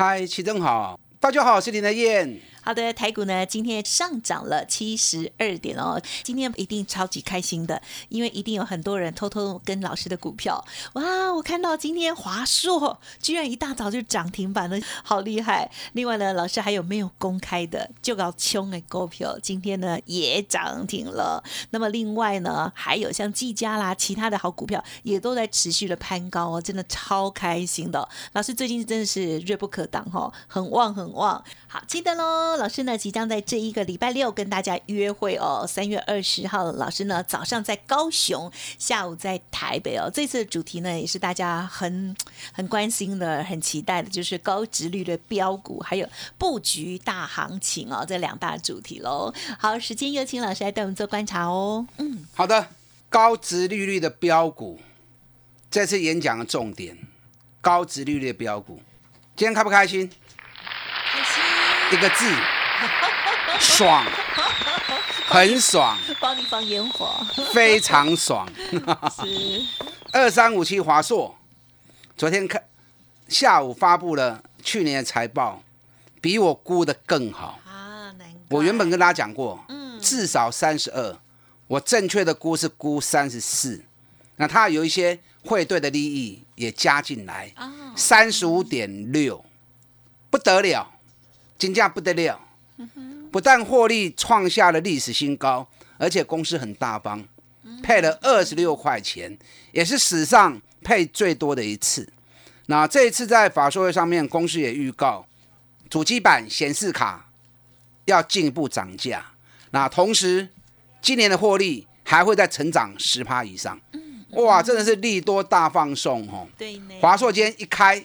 嗨，齐正好，大家好，我是林德燕。好的，台股呢今天上涨了七十二点哦，今天一定超级开心的，因为一定有很多人偷偷跟老师的股票。哇，我看到今天华硕居然一大早就涨停板了，好厉害！另外呢，老师还有没有公开的就搞穷的股票，今天呢也涨停了。那么另外呢，还有像技嘉啦，其他的好股票也都在持续的攀高哦，真的超开心的。老师最近真的是锐不可挡哈，很旺很旺。好，记得喽。老师呢，即将在这一个礼拜六跟大家约会哦。三月二十号，老师呢早上在高雄，下午在台北哦。这次的主题呢，也是大家很很关心的、很期待的，就是高值率的标股，还有布局大行情哦，这两大主题喽。好，时间有请老师来带我们做观察哦。嗯，好的，高值利率的标股，这次演讲的重点，高值利率的标股，今天开不开心？一个字，爽，很爽。帮你放烟火，非常爽。是二三五七华硕，昨天看下午发布了去年的财报，比我估的更好啊！难我原本跟大家讲过，嗯，至少三十二，我正确的估是估三十四。那它有一些汇兑的利益也加进来，三十五点六，不得了。金价不得了，不但获利创下了历史新高，而且公司很大方，配了二十六块钱，也是史上配最多的一次。那这一次在法说会上面，公司也预告主机板显示卡要进一步涨价。那同时，今年的获利还会再成长十趴以上。哇，真的是利多大放送哦！对华硕今天一开。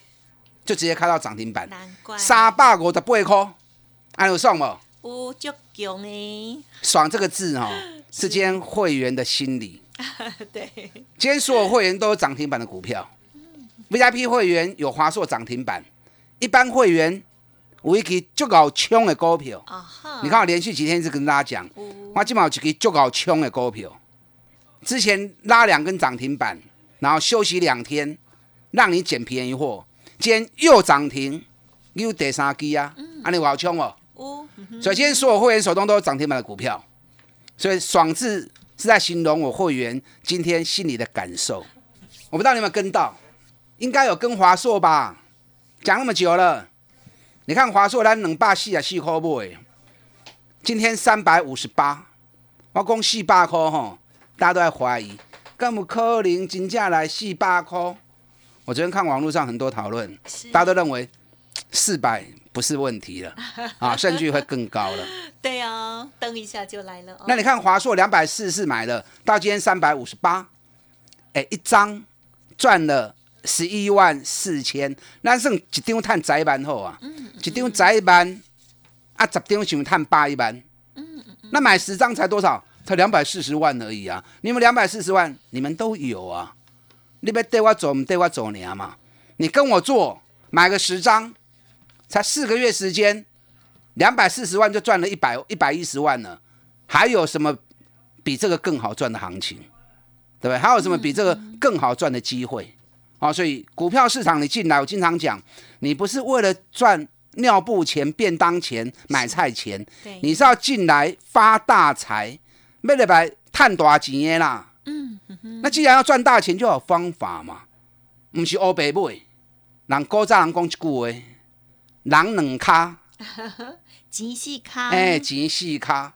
就直接开到涨停板，三百五十八块，还有爽不？有足强诶。爽这个字哈，是今天会员的心理。对，今天所有会员都有涨停板的股票，VIP 会员有华硕涨停板，一般会员有一支足够冲的股票。你看我连续几天一直跟大家讲，我今晚有一支足够冲的股票，之前拉两根涨停板，然后休息两天，让你捡便宜货。今天又涨停，又第三支啊！啊，你好冲哦！所以今天所有会员手中都有涨停板的股票，所以爽字是在形容我会员今天心里的感受。我不知道你有没有跟到，应该有跟华硕吧？讲那么久了，你看华硕咱两百四啊四块买，今天三百五十八，我讲四百块吼，大家都在怀疑，敢有可能真正来四百块？我昨天看网络上很多讨论，大家都认为四百不是问题了啊，甚至会更高了。对啊，登一下就来了。那你看华硕两百四十四买的，到今天三百五十八，哎，一张赚了十一万四千，那剩一张碳窄板后啊，一张窄板啊，十张想碳八一万，嗯嗯那买十张才多少？才两百四十万而已啊！你们两百四十万，你们都有啊。你别带我走，带我走你啊嘛！你跟我做，买个十张，才四个月时间，两百四十万就赚了一百一百一十万了。还有什么比这个更好赚的行情？对不对？还有什么比这个更好赚的机会？啊，所以股票市场你进来，我经常讲，你不是为了赚尿布钱、便当钱、买菜钱，你是要进来发大财，没得白赚大钱的啦。嗯，那既然要赚大钱，就有方法嘛，不是欧白买。人古早人讲一句话，人两卡，钱四卡，哎，钱四卡。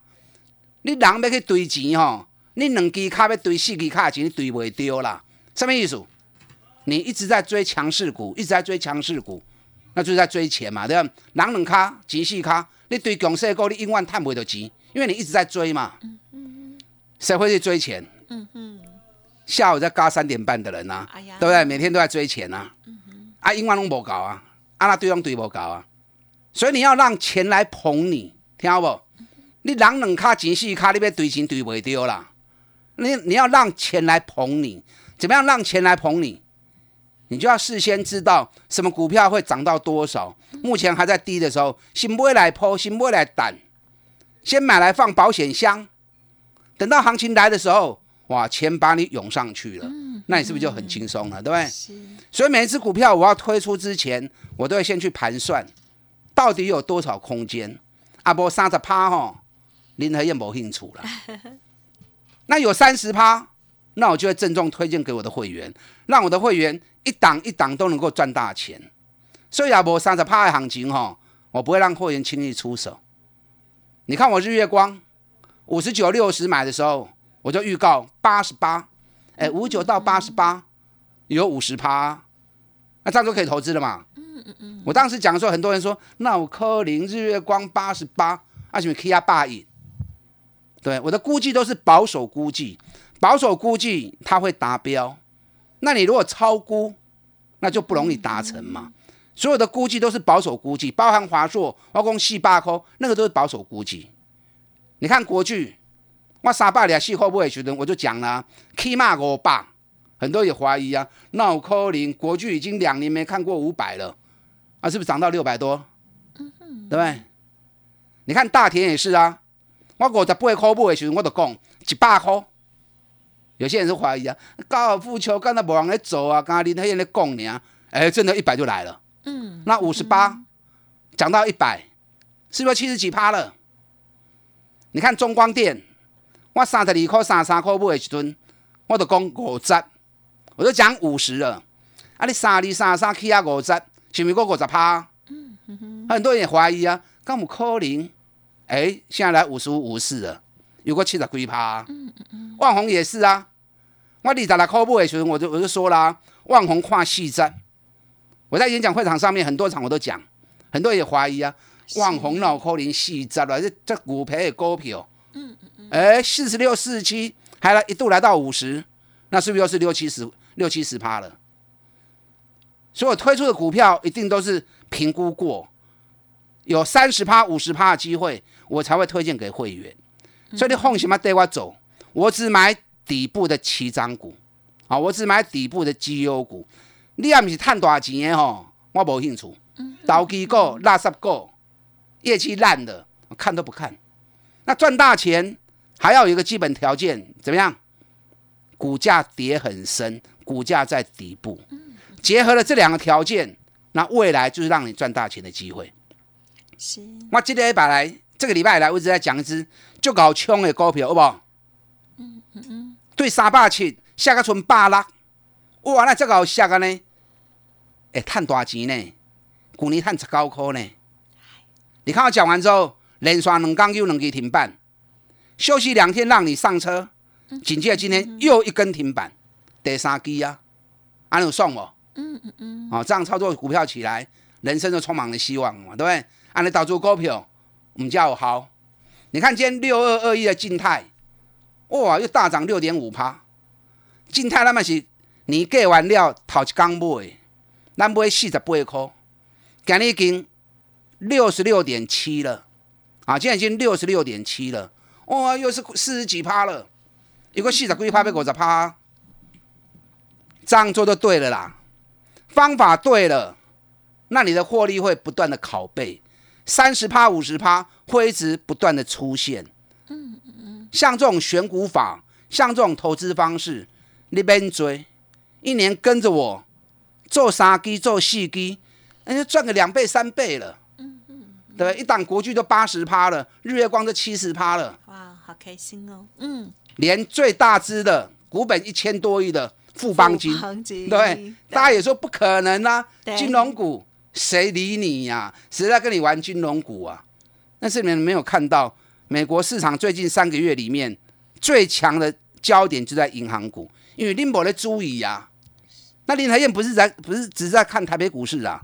你人要去堆钱吼，你两支卡要堆四支卡钱，你堆袂丢啦。什么意思？你一直在追强势股，一直在追强势股，那就是在追钱嘛，对吧？人两卡，钱四卡，你堆强势股，你永远赚不到钱，因为你一直在追嘛。嗯嗯谁会去追钱？嗯哼，下午在嘎三点半的人呐，对不对？每天都在追钱呐，啊，英文拢无搞啊，啊，那对方对不搞啊，所以你要让钱来捧你，听到不？你人两卡钱四卡，你要堆钱堆不丢啦。你你要让钱来捧你，怎么样让钱来捧你？你就要事先知道什么股票会涨到多少，目前还在低的时候，先不会来抛，先不会来等，先买来放保险箱，等到行情来的时候，哇，钱把你涌上去了，那你是不是就很轻松了，对不对？所以每一只股票我要推出之前，我都会先去盘算，到底有多少空间。阿波三十趴吼，林和燕没兴趣了。那有三十趴，那我就会郑重推荐给我的会员，让我的会员一档一档都能够赚大钱。所以阿波三十趴的行情哈，我不会让会员轻易出手。你看我日月光五十九六十买的时候，我就预告八十八，哎，五九到八十八有五十趴，那这样就可以投资了嘛？嗯嗯嗯。我当时讲的时候，很多人说，那我科林日月光八十八，为什么 K 压八亿？对，我的估计都是保守估计，保守估计它会达标。那你如果超估，那就不容易达成嘛。所有的估计都是保守估计，包含华硕、包括细八科，那个都是保守估计。你看国巨，我三百俩细会不会觉得我就讲了，起码五百，很多也怀疑啊。那我科林国巨已经两年没看过五百了，啊，是不是涨到六百多？对不对？你看大田也是啊。我五十八块买的时候，我就讲一百块。有些人是怀疑啊，高尔夫球刚才无人在走啊，刚刚林黑人在讲呢，哎，真的，一百就来了。嗯，那五十八涨到一百，是不是七十几趴了？你看中光电，我三十二块、三十三块买的时阵，我就讲五十，我就讲五十了。啊，你三二、三十三起啊五十，是不是过五十趴？嗯哼，很多人也怀疑啊，敢有可能？哎，现在来五十五、五十四了，有个七十几趴。嗯嗯嗯，万红也是啊。我二十六块布的时候，我就我就说啦，万红跨细针。我在演讲会场上面很多场我都讲，很多人也怀疑啊，万红脑壳连细针了，这这股票的股票。嗯嗯嗯。哎，四十六、四十七，还来一度来到五十，那是不是又是六七十、六七十趴了？所以我推出的股票一定都是评估过，有三十趴、五十趴的机会。我才会推荐给会员，所以你放什么带我走？我只买底部的起涨股，啊，我只买底部的绩优股。你也不是赚大钱的吼，我无兴趣。投机股、垃圾股、业绩烂的，我看都不看。那赚大钱还要有一个基本条件，怎么样？股价跌很深，股价在底部，结合了这两个条件，那未来就是让你赚大钱的机会。是，我今天把来。这个礼拜来，我一直在讲一只就搞冲的股票，好不好？嗯嗯嗯。对三百七，下个存百六，哇，那这个下个呢？哎，赚大钱呢？去年赚十九块呢。你看我讲完之后，连刷两根又两根停板，休息两天让你上车，紧接着今天又一根停板，第三支啊，安有送我？嗯嗯嗯。哦，这样操作股票起来，人生就充满了希望嘛，对不对？安尼投资股票。我们家有好，你看今天六二二一的静态，哇，又大涨六点五趴。静态那么是，你给完了头一刚买，咱买四十八块，今日已经六十六点七了，啊，现在已经六十六点七了，哇，又是四十几趴了，一个四十几趴被五十趴，这样做就对了啦，方法对了，那你的获利会不断的拷贝。三十趴、五十趴会一直不断的出现，嗯嗯嗯，像这种选股法，像这种投资方式，你边追，一年跟着我做三基、做四基，那就赚个两倍、三倍了，对，一档国剧都八十趴了，日月光都七十趴了，哇，好开心哦，嗯，连最大支的股本一千多亿的富邦金，对，大家也说不可能啊，金融股。谁理你呀？谁在跟你玩金融股啊？但是你们没有看到，美国市场最近三个月里面最强的焦点就在银行股，因为林博的注意呀。那林台燕不是在不是只是在看台北股市啊？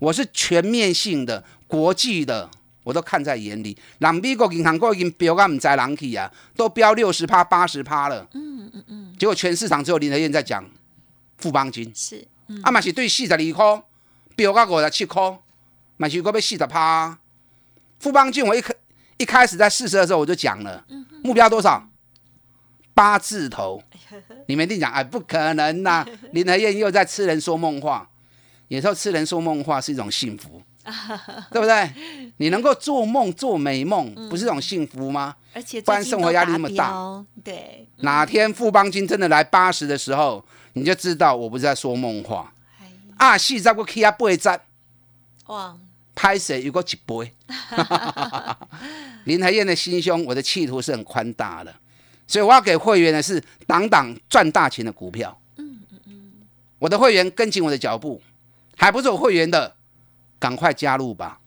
我是全面性的国际的，我都看在眼里。人美国银行股已经飙到唔知人去啊，都飙六十趴、八十趴了。嗯嗯嗯。结果全市场只有林德燕在讲富邦金，是，阿玛是对四十二块。飙到五十七块，买起股被四十趴。富邦金我一开一开始在四十的时候我就讲了，目标多少？八字头。你们一定讲，哎，不可能呐！林和燕又在痴人说梦话。有时候痴人说梦话是一种幸福，对不对？你能够做梦做美梦，不是一种幸福吗？而且不然生活压力那么大，对。哪天富邦金真的来八十的时候，你就知道我不是在说梦话。啊，四十个 K 啊，八十，哇！拍谁有个几倍？林台燕的心胸，我的企图是很宽大的，所以我要给会员的是挡挡赚大钱的股票。嗯嗯嗯，我的会员跟紧我的脚步。还不是我会员的，赶快加入吧！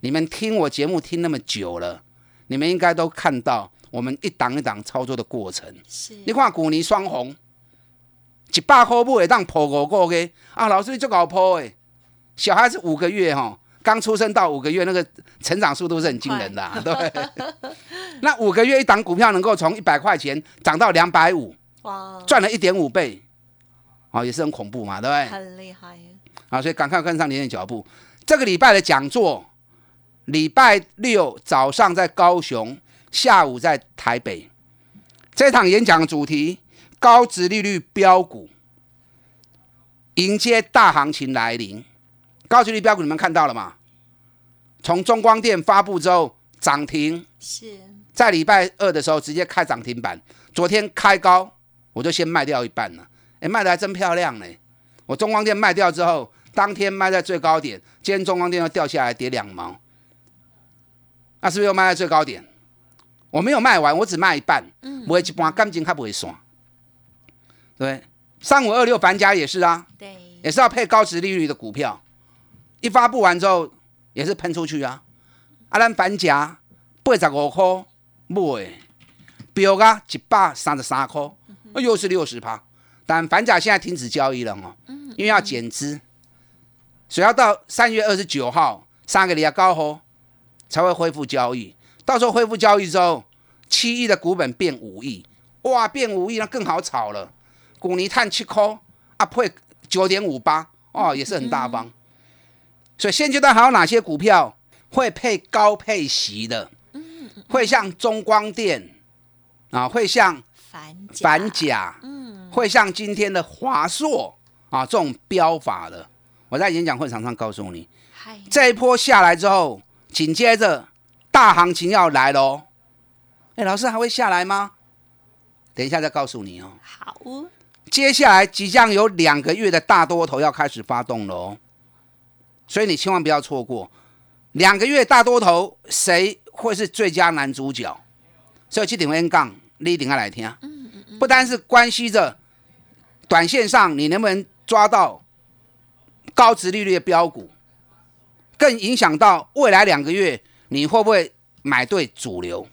你们听我节目听那么久了，你们应该都看到我们一档一档操作的过程。是，你看股尼双红，一百块不会当破五个嘅啊！老师你就搞破诶，小孩子五个月哈，刚出生到五个月，那个成长速度是很惊人的，对。那五个月一档股票能够从一百块钱涨到两百五，哇，赚了一点五倍，啊，也是很恐怖嘛，对不对？很厉害。啊，所以赶快跟上您的脚步。这个礼拜的讲座，礼拜六早上在高雄，下午在台北。这场演讲主题：高值利率标股，迎接大行情来临。高值利率标股你们看到了吗？从中光电发布之后涨停，是在礼拜二的时候直接开涨停板。昨天开高，我就先卖掉一半了。哎，卖的还真漂亮呢。我中光电卖掉之后。当天卖在最高点，今天中光电又掉下来跌两毛，那是不是又卖在最高点？我没有卖完，我只卖一半，卖一半感情它不会算。对，三五二六凡家也是啊，对，也是要配高值利率的股票，一发布完之后也是喷出去啊。啊，咱凡家八十五块买，标啊一百三十三块，又是六十趴。但反甲现在停止交易了哦，因为要减资。所以要到三月二十九号，三个礼拜高后才会恢复交易。到时候恢复交易之后，七亿的股本变五亿，哇，变五亿那更好炒了。股泥碳七块，啊，配九点五八，哦，也是很大方。所以现阶段还有哪些股票会配高配息的？会像中光电啊，会像反甲，嗯，会像今天的华硕啊这种标法的。我在演讲会场上告诉你，这一波下来之后，紧接着大行情要来喽。哎，老师还会下来吗？等一下再告诉你哦。好，接下来即将有两个月的大多头要开始发动了哦，所以你千万不要错过两个月大多头，谁会是最佳男主角？所以去顶 N 杠，你一定要来听。嗯嗯嗯，不单是关系着短线上你能不能抓到。高值利率的标股，更影响到未来两个月你会不会买对主流？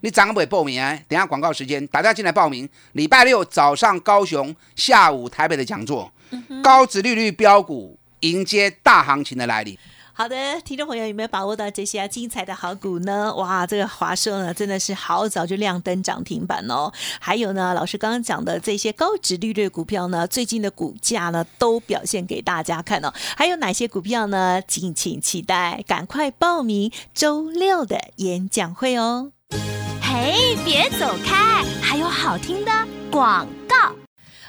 你涨不会报名？等下广告时间，大家进来报名。礼拜六早上高雄，下午台北的讲座，高值利率标股迎接大行情的来临。好的，听众朋友有没有把握到这些精彩的好股呢？哇，这个华硕呢真的是好早就亮灯涨停板哦。还有呢，老师刚刚讲的这些高值利率股票呢，最近的股价呢都表现给大家看哦。还有哪些股票呢？敬请期待，赶快报名周六的演讲会哦。嘿，别走开，还有好听的广告。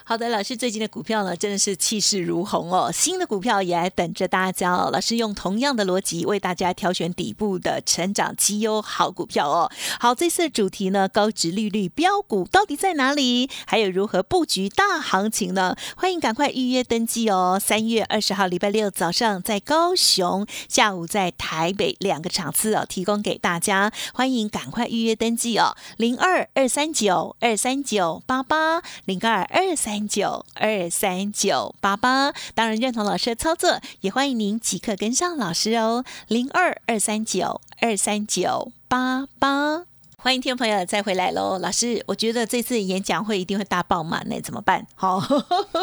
好的，老师最近的股票呢，真的是气势如虹哦。新的股票也来等着大家哦。老师用同样的逻辑为大家挑选底部的成长绩优好股票哦。好，这次的主题呢，高值利率标股到底在哪里？还有如何布局大行情呢？欢迎赶快预约登记哦。三月二十号礼拜六早上在高雄，下午在台北两个场次哦，提供给大家。欢迎赶快预约登记哦。零二二三九二三九八八零二二三。九二三九八八，当然认同老师的操作，也欢迎您即刻跟上老师哦，零二二三九二三九八八。欢迎听众朋友再回来喽，老师，我觉得这次演讲会一定会大爆满呢，怎么办？好，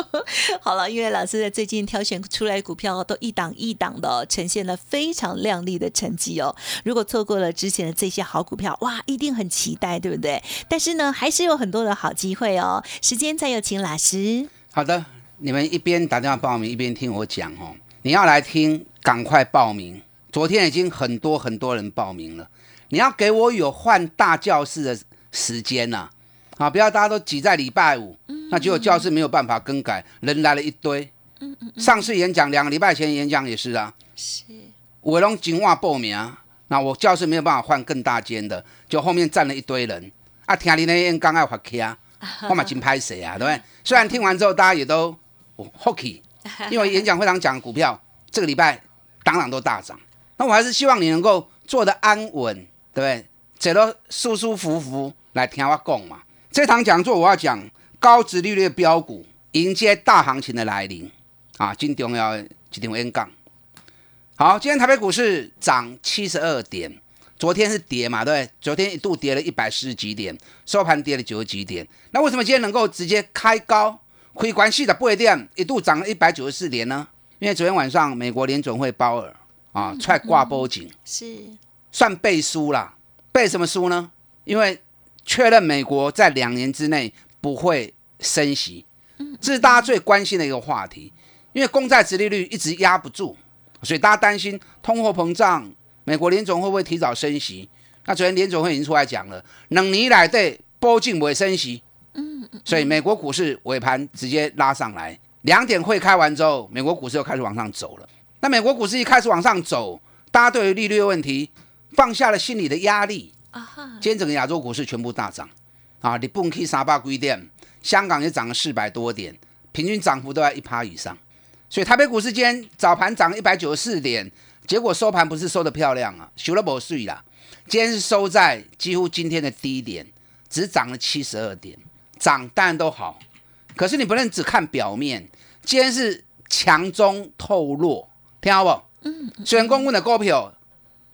好了，因为老师最近挑选出来股票都一档一档的，呈现了非常亮丽的成绩哦。如果错过了之前的这些好股票，哇，一定很期待，对不对？但是呢，还是有很多的好机会哦。时间再有请老师。好的，你们一边打电话报名，一边听我讲哦。你要来听，赶快报名。昨天已经很多很多人报名了，你要给我有换大教室的时间呐、啊，不要大家都挤在礼拜五，那结果教室没有办法更改，人来了一堆。上次演讲两个礼拜前演讲也是啊，是。我拢今晚报名，那我教室没有办法换更大间的，就后面站了一堆人。啊，听你那演讲爱发卡，我嘛真拍谁啊，对不对？虽然听完之后大家也都哦 hockey，因为演讲会上讲的股票这个礼拜当然都大涨，那我还是希望你能够做得安稳，对不对？坐得舒舒服服来听我讲嘛。这堂讲座我要讲高值利率的标股迎接大行情的来临啊，真重要的一场演讲。好，今天台北股市涨七十二点，昨天是跌嘛，对不对？昨天一度跌了一百四十几点，收盘跌了九十几点。那为什么今天能够直接开高，亏关系的不一定一度涨了一百九十四点呢？因为昨天晚上美国联总会鲍尔啊出来挂波警，是算背书啦。背什么书呢？因为确认美国在两年之内不会升息，这是大家最关心的一个话题。因为公债殖利率一直压不住，所以大家担心通货膨胀，美国联总会不会提早升息？那昨天联总会已经出来讲了，两年来对波进不会升息，嗯，所以美国股市尾盘直接拉上来，两点会开完之后，美国股市又开始往上走了。那美国股市一开始往上走，大家对于利率的问题放下了心理的压力，今天整个亚洲股市全部大涨啊！你蹦 K 三百几点，香港也涨了四百多点，平均涨幅都在一趴以上。所以台北股市今天早盘涨了一百九十四点，结果收盘不是收的漂亮啊，修了不碎啦。今天是收在几乎今天的低点，只涨了七十二点，涨当然都好，可是你不能只看表面，今天是强中透弱，听好不？嗯，虽然公共的股票。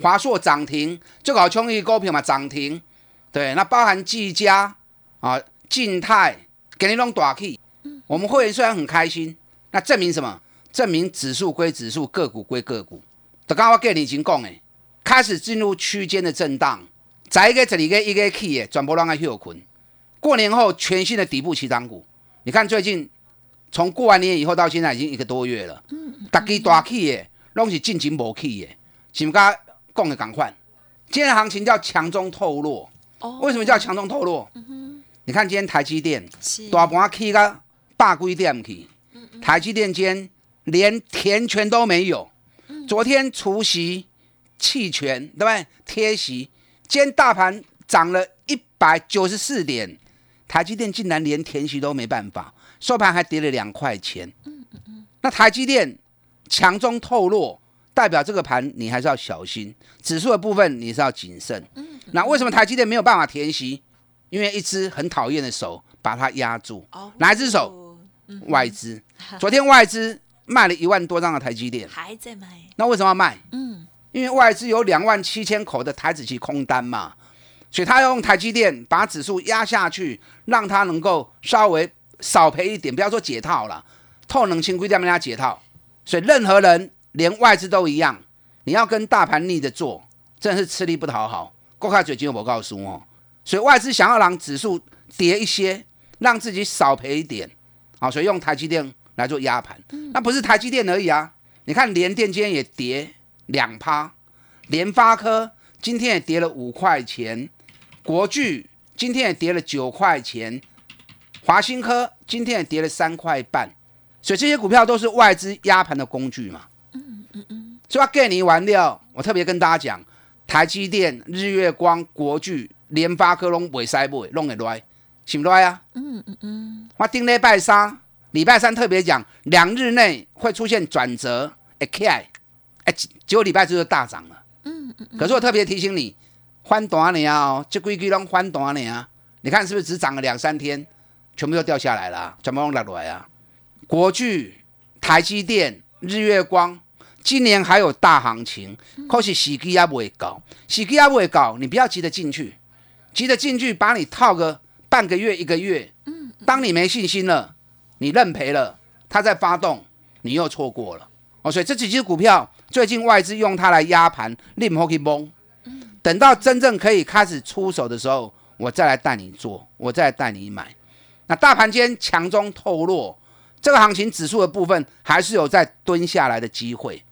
华硕涨停，最搞冲一股票嘛涨停，对，那包含技嘉啊、静态，给你弄大气。我们会员虽然很开心，那证明什么？证明指数归指数，个股归个股。就刚我跟你已经讲诶，开始进入区间的震荡，在一个这里个一个 key 诶，转播让它休困。过年后全新的底部起涨股，你看最近从过完年以后到现在已经一个多月了，大基大气诶，拢是进前无起诶，是不是？共的赶快，今天的行情叫强中透弱。哦为什么叫强中透弱？你看今天台积电大盘起个百几点去，台积电今天连填权都没有。昨天除息弃权，对不对？贴息，今天大盘涨了一百九十四点，台积电竟然连填息都没办法，收盘还跌了两块钱。那台积电强中透弱。代表这个盘你还是要小心，指数的部分你是要谨慎。嗯那为什么台积电没有办法填息？因为一只很讨厌的手把它压住。哦哪一只手？外资。昨天外资卖了一万多张的台积电，还在卖，那为什么要卖？嗯，因为外资有两万七千口的台子期空单嘛，所以他要用台积电把指数压下去，让它能够稍微少赔一点，不要说解套了，透能清规定人家解套。所以任何人。连外资都一样，你要跟大盘逆着做，真的是吃力不讨好。过开嘴金我告诉哦，所以外资想要让指数跌一些，让自己少赔一点，啊，所以用台积电来做压盘。那不是台积电而已啊，你看联电今天也跌两趴，联发科今天也跌了五块钱，国巨今天也跌了九块钱，华新科今天也跌了三块半，所以这些股票都是外资压盘的工具嘛。所以要给你完料，我特别跟大家讲，台积电、日月光、国巨、联发科拢袂使买，拢会来，是不来啊？嗯嗯嗯。我顶礼拜三，礼拜三特别讲，两日内会出现转折，会起来，哎，结果礼拜四就大涨了。嗯嗯可是我特别提醒你，翻短呢哦，这规矩拢翻短你啊！你看是不是只涨了两三天，全部都掉下来了，全部拢落来啊？国巨、台积电、日月光。今年还有大行情，可是时机也未到，时机也未到，你不要急着进去，急着进去把你套个半个月一个月，当你没信心了，你认赔了，它再发动，你又错过了。哦。所以这几只股票最近外资用它来压盘，令后去蒙，等到真正可以开始出手的时候，我再来带你做，我再来带你买。那大盘间强中透弱，这个行情指数的部分还是有在蹲下来的机会，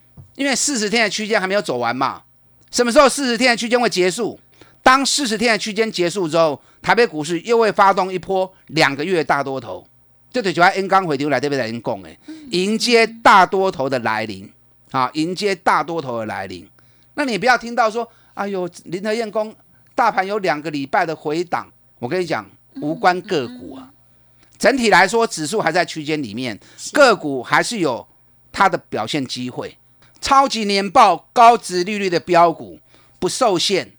因为四十天的区间还没有走完嘛。什么时候四十天的区间会结束？当四十天的区间结束之后，台北股市又会发动一波两个月大多头。这对就要 N 刚回头来这边来迎供哎，迎接大多头的来临啊，迎接大多头的来临。那你不要听到说，哎呦，林和燕公大盘有两个礼拜的回档，我跟你讲，无关个股啊。整体来说，指数还在区间里面，个股还是有它的表现机会。超级年报、高值利率的标股不受限，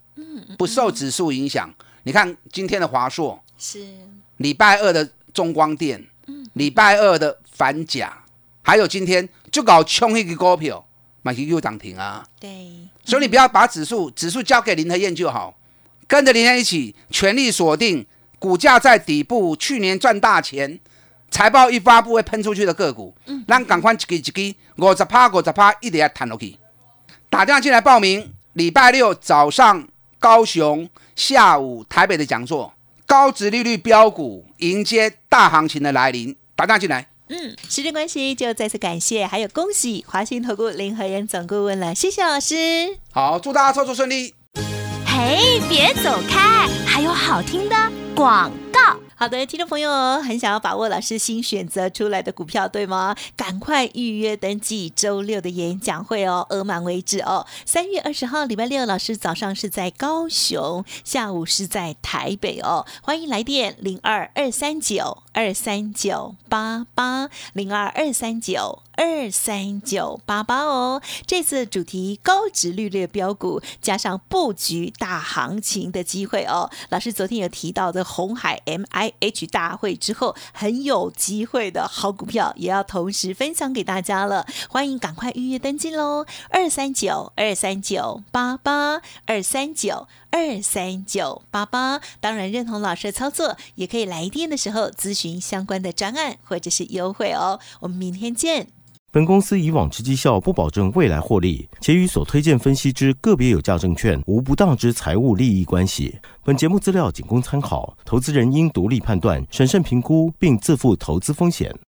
不受指数影响。你看今天的华硕，是礼拜二的中光电。礼拜二的反甲，还有今天就搞冲一个股票，买起又涨停啊！对，所以你不要把指数指数交给林和燕就好，跟着林和燕一起全力锁定股价在底部，去年赚大钱，财报一发布会喷出去的个股，让赶快一支一支五十趴五十趴一直要弹落去。打电话进来报名，礼拜六早上高雄，下午台北的讲座。高值利率标股迎接大行情的来临，打大进来。嗯，时间关系就再次感谢，还有恭喜华兴投顾林和仁总顾问了，谢谢老师。好，祝大家操作顺利。嘿，别走开，还有好听的广告。好的，听众朋友很想要把握老师新选择出来的股票，对吗？赶快预约登记周六的演讲会哦，额满为止哦。三月二十号礼拜六，老师早上是在高雄，下午是在台北哦。欢迎来电零二二三九二三九八八零二二三九二三九八八哦。这次主题高值率列标股，加上布局大行情的机会哦。老师昨天有提到的红海 MI。H 大会之后很有机会的好股票，也要同时分享给大家了。欢迎赶快预约登记喽！二三九二三九八八二三九二三九八八。当然认同老师的操作，也可以来电的时候咨询相关的专案或者是优惠哦。我们明天见。本公司以往之绩效不保证未来获利，且与所推荐分析之个别有价证券无不当之财务利益关系。本节目资料仅供参考，投资人应独立判断、审慎评估，并自负投资风险。